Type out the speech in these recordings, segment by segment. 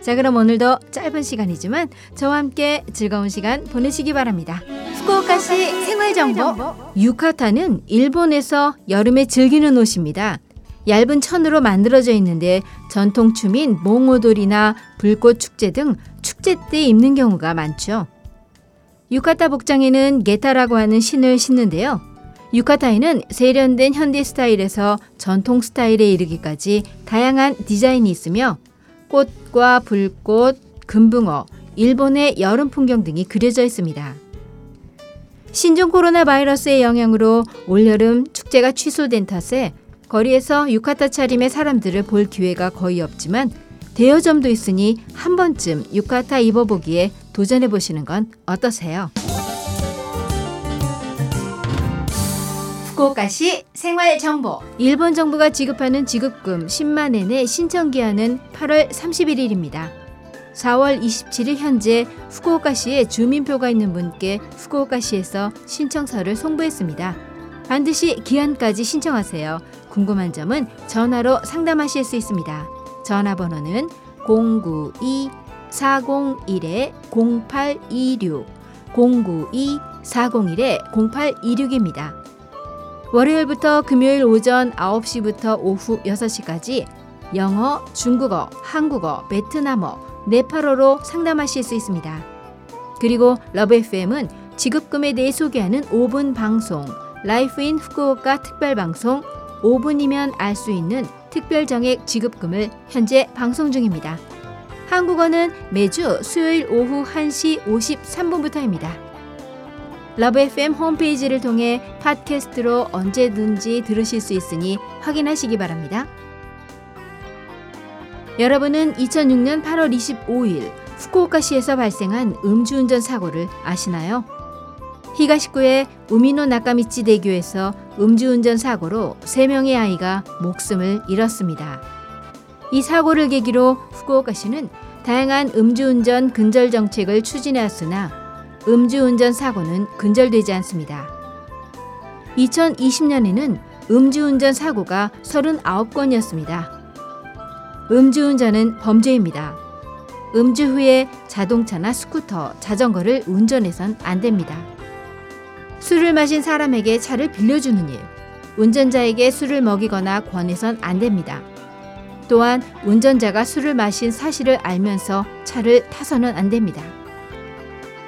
자, 그럼 오늘도 짧은 시간이지만 저와 함께 즐거운 시간 보내시기 바랍니다. 후쿠오카시 생활 정보. 유카타는 일본에서 여름에 즐기는 옷입니다. 얇은 천으로 만들어져 있는데 전통 춤인 몽오돌이나 불꽃 축제 등 축제 때 입는 경우가 많죠. 유카타 복장에는 게타라고 하는 신을 신는데요. 유카타에는 세련된 현대 스타일에서 전통 스타일에 이르기까지 다양한 디자인이 있으며 꽃과 불꽃, 금붕어, 일본의 여름 풍경 등이 그려져 있습니다. 신종 코로나 바이러스의 영향으로 올여름 축제가 취소된 탓에 거리에서 유카타 차림의 사람들을 볼 기회가 거의 없지만 대여점도 있으니 한 번쯤 유카타 입어보기에 도전해 보시는 건 어떠세요? 후쿠오카시 생활 정보. 일본 정부가 지급하는 지급금 10만 엔의 신청 기한은 8월 31일입니다. 4월 27일 현재 후쿠오카시에 주민표가 있는 분께 후쿠오카시에서 신청서를 송부했습니다. 반드시 기한까지 신청하세요. 궁금한 점은 전화로 상담하실 수 있습니다. 전화번호는 092-401-0826 092-401-0826입니다. 월요일부터 금요일 오전 9시부터 오후 6시까지 영어, 중국어, 한국어, 베트남어, 네팔어로 상담하실 수 있습니다. 그리고 LOVE FM은 지급금에 대해 소개하는 5분 방송, Life in Fukuoka 특별 방송 5분이면 알 수 있는 특별 정액 지급금을 현재 방송 중입니다. 한국어는 매주 수요일 오후 1시 53분부터입니다. LOVE FM 홈페이지를 통해 팟캐스트로 언제든지 들으실 수 있으니 확인하시기 바랍니다. 여러분은 2006년 8월 25일 후쿠오카시에서 발생한 음주운전 사고를 아시나요? 히가시쿠의 우미노 나카미치 대교에서 음주운전 사고로 3명의 아이가 목숨을 잃었습니다. 이 사고를 계기로 후쿠오카시는 다양한 음주운전 근절 정책을 추진해왔으나 음주운전 사고는 근절되지 않습니다. 2020년에는 음주운전 사고가 39건이었습니다. 음주운전은 범죄입니다. 음주 후에 자동차나 스쿠터, 자전거를 운전해선 안 됩니다. 술을 마신 사람에게 차를 빌려주는 일, 운전자에게 술을 먹이거나 권해선 안 됩니다. 또한 운전자가 술을 마신 사실을 알면서 차를 타서는 안 됩니다.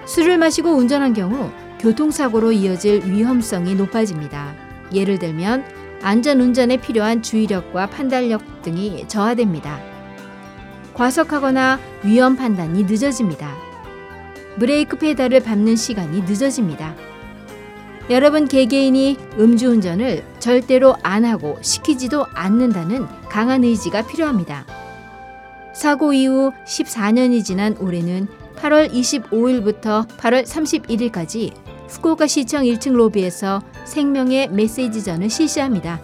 술을 마시고 운전한 경우 교통사고로 이어질 위험성이 높아집니다. 예를 들면 안전운전에 필요한 주의력과 판단력 등이 저하됩니다. 과속하거나 위험 판단이 늦어집니다. 브레이크 페달을 밟는 시간이 늦어집니다. 여러분 개개인이 음주운전을 절대로 안 하고 시키지도 않는다는 강한 의지가 필요합니다. 사고 이후 14년이 지난 올해는 8월 25일부터 8월 31일까지 후쿠오카 시청 1층 로비에서 생명의 메시지전을 실시합니다.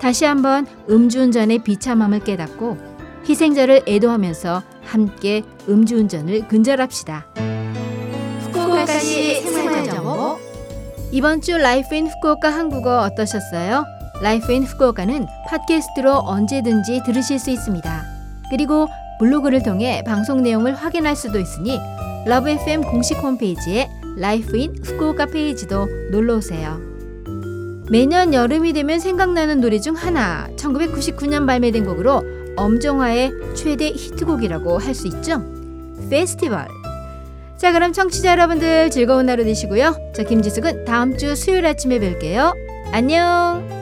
다시 한번 음주운전의 비참함을 깨닫고 희생자를 애도하면서 함께 음주운전을 근절합시다. 후쿠오카시 생활정보 이번 주 Life in Fukuoka 한국어 어떠셨어요? Life in Fukuoka는 팟캐스트로 언제든지 들으실 수 있습니다. 그리고 블로그를 통해 방송 내용을 확인할 수도 있으니 LOVE FM 공식 홈페이지에 Life in Fukuoka 페이지도 놀러 오세요. 매년 여름이 되면 생각나는 노래 중 하나 1999년 발매된 곡으로 엄정화의 최대 히트곡이라고 할 수 있죠. 페스티벌. 자 그럼 청취자 여러분들 즐거운 하루 되시고요. 저 김지숙은 다음 주 수요일 아침에 뵐게요. 안녕.